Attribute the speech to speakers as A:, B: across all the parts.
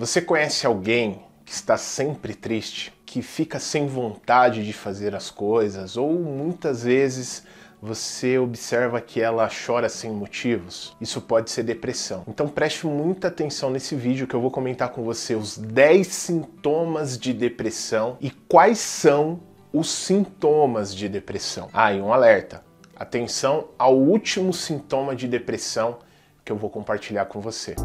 A: Você conhece alguém que está sempre triste, que fica sem vontade de fazer as coisas, ou muitas vezes você observa que ela chora sem motivos, isso pode ser depressão. Então preste muita atenção nesse vídeo que eu vou comentar com você os 10 sintomas de depressão e quais são os sintomas de depressão. Ah, e um alerta. Atenção ao último sintoma de depressão que eu vou compartilhar com você.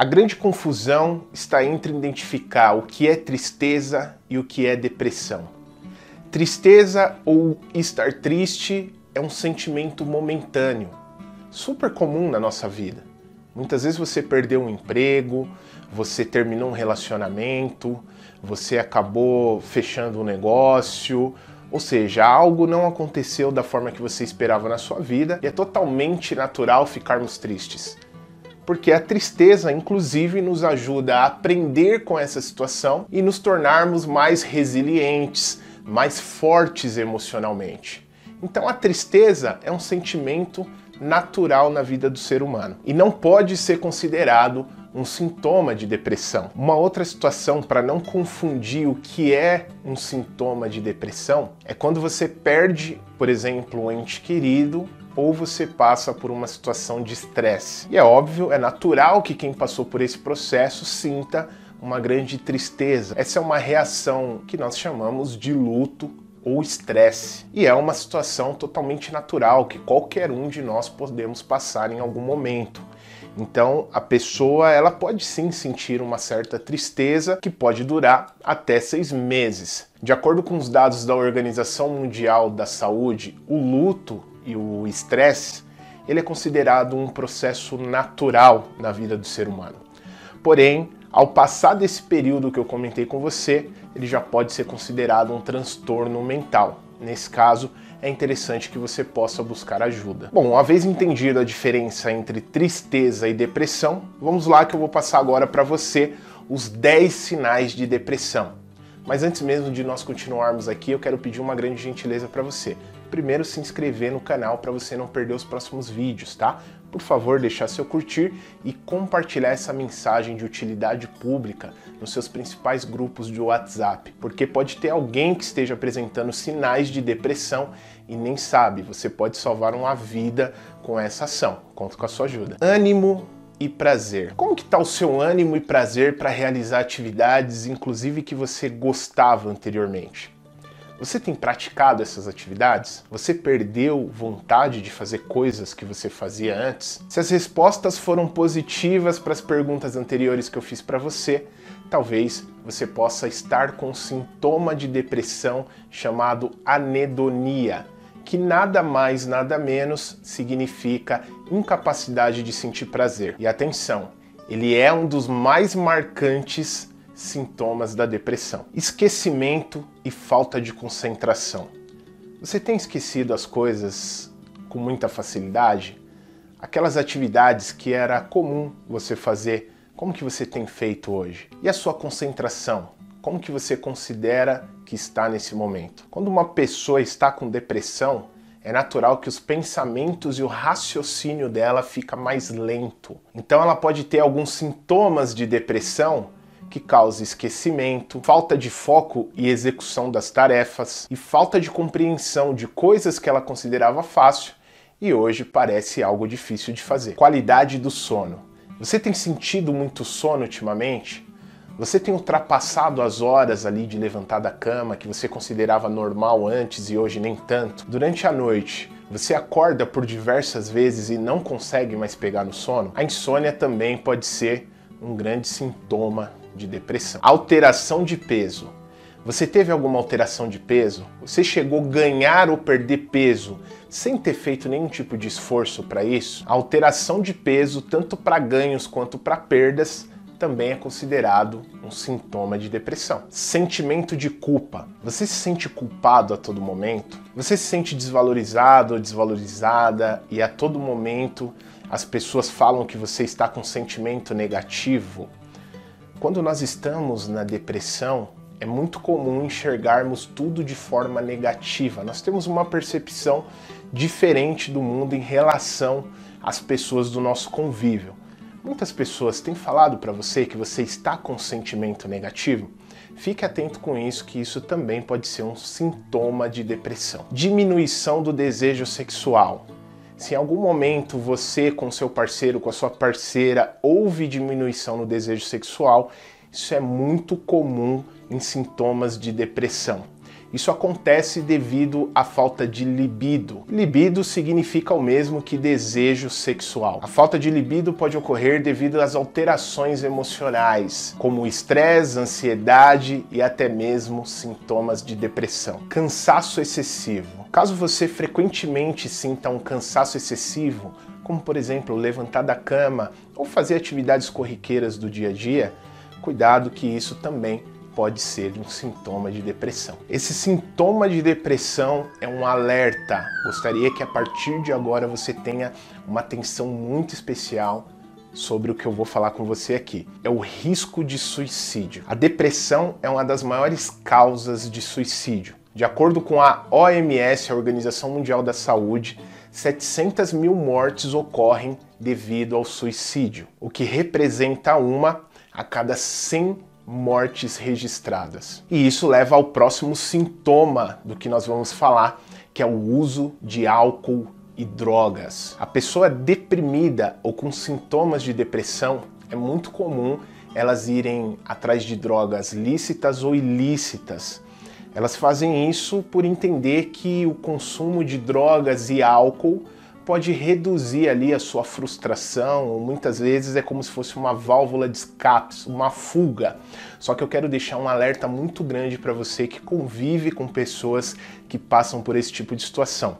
A: A grande confusão está entre identificar o que é tristeza e o que é depressão. Tristeza ou estar triste é um sentimento momentâneo, super comum na nossa vida. Muitas vezes você perdeu um emprego, você terminou um relacionamento, você acabou fechando um negócio, ou seja, algo não aconteceu da forma que você esperava na sua vida e é totalmente natural ficarmos tristes porque a tristeza, inclusive, nos ajuda a aprender com essa situação e nos tornarmos mais resilientes, mais fortes emocionalmente. Então, a tristeza é um sentimento natural na vida do ser humano e não pode ser considerado um sintoma de depressão. Uma outra situação para não confundir o que é um sintoma de depressão é quando você perde, por exemplo, um ente querido ou você passa por uma situação de estresse. E é óbvio, é natural que quem passou por esse processo sinta uma grande tristeza. Essa é uma reação que nós chamamos de luto ou estresse. E é uma situação totalmente natural que qualquer um de nós podemos passar em algum momento. Então, a pessoa ela pode sim sentir uma certa tristeza que pode durar até seis meses. De acordo com os dados da Organização Mundial da Saúde, o luto e o estresse, ele é considerado um processo natural na vida do ser humano. Porém, ao passar desse período que eu comentei com você, ele já pode ser considerado um transtorno mental. Nesse caso, é interessante que você possa buscar ajuda. Bom, uma vez entendida a diferença entre tristeza e depressão, vamos lá que eu vou passar agora para você os 10 sinais de depressão. Mas antes mesmo de nós continuarmos aqui, eu quero pedir uma grande gentileza para você primeiro se inscrever no canal para você não perder os próximos vídeos, tá? Por favor, deixar seu curtir e compartilhar essa mensagem de utilidade pública nos seus principais grupos de WhatsApp, porque pode ter alguém que esteja apresentando sinais de depressão e nem sabe, você pode salvar uma vida com essa ação. Conto com a sua ajuda. Ânimo e prazer. Como que tá o seu ânimo e prazer para realizar atividades, inclusive que você gostava anteriormente? Você tem praticado essas atividades? Você perdeu vontade de fazer coisas que você fazia antes? Se as respostas foram positivas para as perguntas anteriores que eu fiz para você, talvez você possa estar com um sintoma de depressão chamado anedonia, que nada mais, nada menos significa incapacidade de sentir prazer. E atenção, ele é um dos mais marcantes sintomas da depressão: esquecimento e falta de concentração. Você tem esquecido as coisas com muita facilidade? Aquelas atividades que era comum você fazer, como que você tem feito hoje? E a sua concentração? Como que você considera que está nesse momento? Quando uma pessoa está com depressão, é natural que os pensamentos e o raciocínio dela fica mais lento. Então ela pode ter alguns sintomas de depressão que causa esquecimento, falta de foco e execução das tarefas e falta de compreensão de coisas que ela considerava fácil e hoje parece algo difícil de fazer. Qualidade do sono. Você tem sentido muito sono ultimamente? Você tem ultrapassado as horas ali de levantar da cama que você considerava normal antes e hoje nem tanto? Durante a noite, você acorda por diversas vezes e não consegue mais pegar no sono? A insônia também pode ser um grande sintoma de depressão. Alteração de peso. Você teve alguma alteração de peso? Você chegou a ganhar ou perder peso sem ter feito nenhum tipo de esforço para isso? A alteração de peso, tanto para ganhos quanto para perdas, também é considerado um sintoma de depressão. Sentimento de culpa. Você se sente culpado a todo momento? Você se sente desvalorizado ou desvalorizada e a todo momento as pessoas falam que você está com sentimento negativo? Quando nós estamos na depressão, é muito comum enxergarmos tudo de forma negativa. Nós temos uma percepção diferente do mundo em relação às pessoas do nosso convívio. Muitas pessoas têm falado para você que você está com sentimento negativo. Fique atento com isso, que isso também pode ser um sintoma de depressão. Diminuição do desejo sexual. Se em algum momento você, com seu parceiro, com a sua parceira, houve diminuição no desejo sexual, isso é muito comum em sintomas de depressão. Isso acontece devido à falta de libido. Libido significa o mesmo que desejo sexual. A falta de libido pode ocorrer devido às alterações emocionais, como estresse, ansiedade e até mesmo sintomas de depressão. Cansaço excessivo. Caso você frequentemente sinta um cansaço excessivo, como por exemplo levantar da cama ou fazer atividades corriqueiras do dia a dia, cuidado que isso também pode ser um sintoma de depressão. Esse sintoma de depressão é um alerta. Gostaria que a partir de agora você tenha uma atenção muito especial sobre o que eu vou falar com você aqui. É o risco de suicídio. A depressão é uma das maiores causas de suicídio. De acordo com a OMS, a Organização Mundial da Saúde, 700 mil mortes ocorrem devido ao suicídio, o que representa uma a cada 100 mortes registradas. E isso leva ao próximo sintoma do que nós vamos falar, que é o uso de álcool e drogas. A pessoa deprimida ou com sintomas de depressão é muito comum elas irem atrás de drogas lícitas ou ilícitas. Elas fazem isso por entender que o consumo de drogas e álcool pode reduzir ali a sua frustração, muitas vezes é como se fosse uma válvula de escape, uma fuga. Só que eu quero deixar um alerta muito grande para você que convive com pessoas que passam por esse tipo de situação.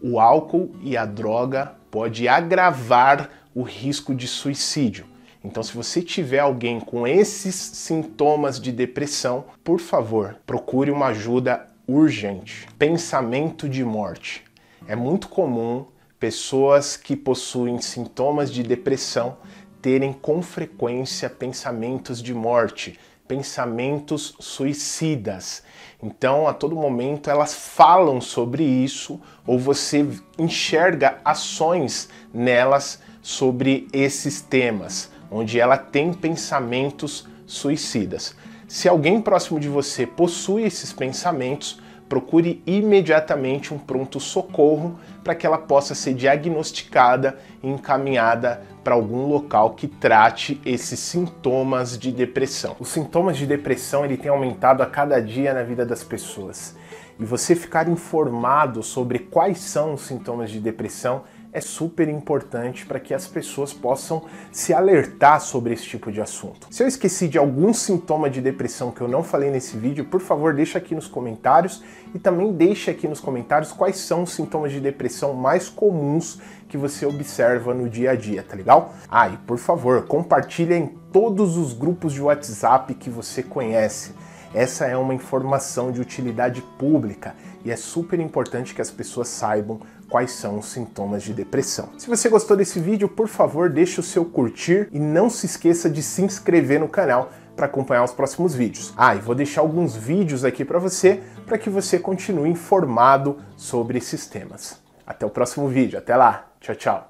A: O álcool e a droga pode agravar o risco de suicídio. Então, se você tiver alguém com esses sintomas de depressão, por favor, procure uma ajuda urgente. Pensamento de morte. É muito comum pessoas que possuem sintomas de depressão terem com frequência pensamentos de morte, pensamentos suicidas. Então, a todo momento elas falam sobre isso ou você enxerga ações nelas sobre esses temas, onde ela tem pensamentos suicidas. Se alguém próximo de você possui esses pensamentos, procure imediatamente um pronto-socorro para que ela possa ser diagnosticada e encaminhada para algum local que trate esses sintomas de depressão. Os sintomas de depressão ele tem aumentado a cada dia na vida das pessoas. E você ficar informado sobre quais são os sintomas de depressão é super importante para que as pessoas possam se alertar sobre esse tipo de assunto. Se eu esqueci de algum sintoma de depressão que eu não falei nesse vídeo, por favor, deixa aqui nos comentários e também deixa aqui nos comentários quais são os sintomas de depressão mais comuns que você observa no dia a dia, tá legal? Ah, e por favor, compartilha em todos os grupos de WhatsApp que você conhece. Essa é uma informação de utilidade pública e é super importante que as pessoas saibam quais são os sintomas de depressão. Se você gostou desse vídeo, por favor, deixe o seu curtir e não se esqueça de se inscrever no canal para acompanhar os próximos vídeos. Ah, e vou deixar alguns vídeos aqui para você, para que você continue informado sobre esses temas. Até o próximo vídeo, até lá, tchau, tchau.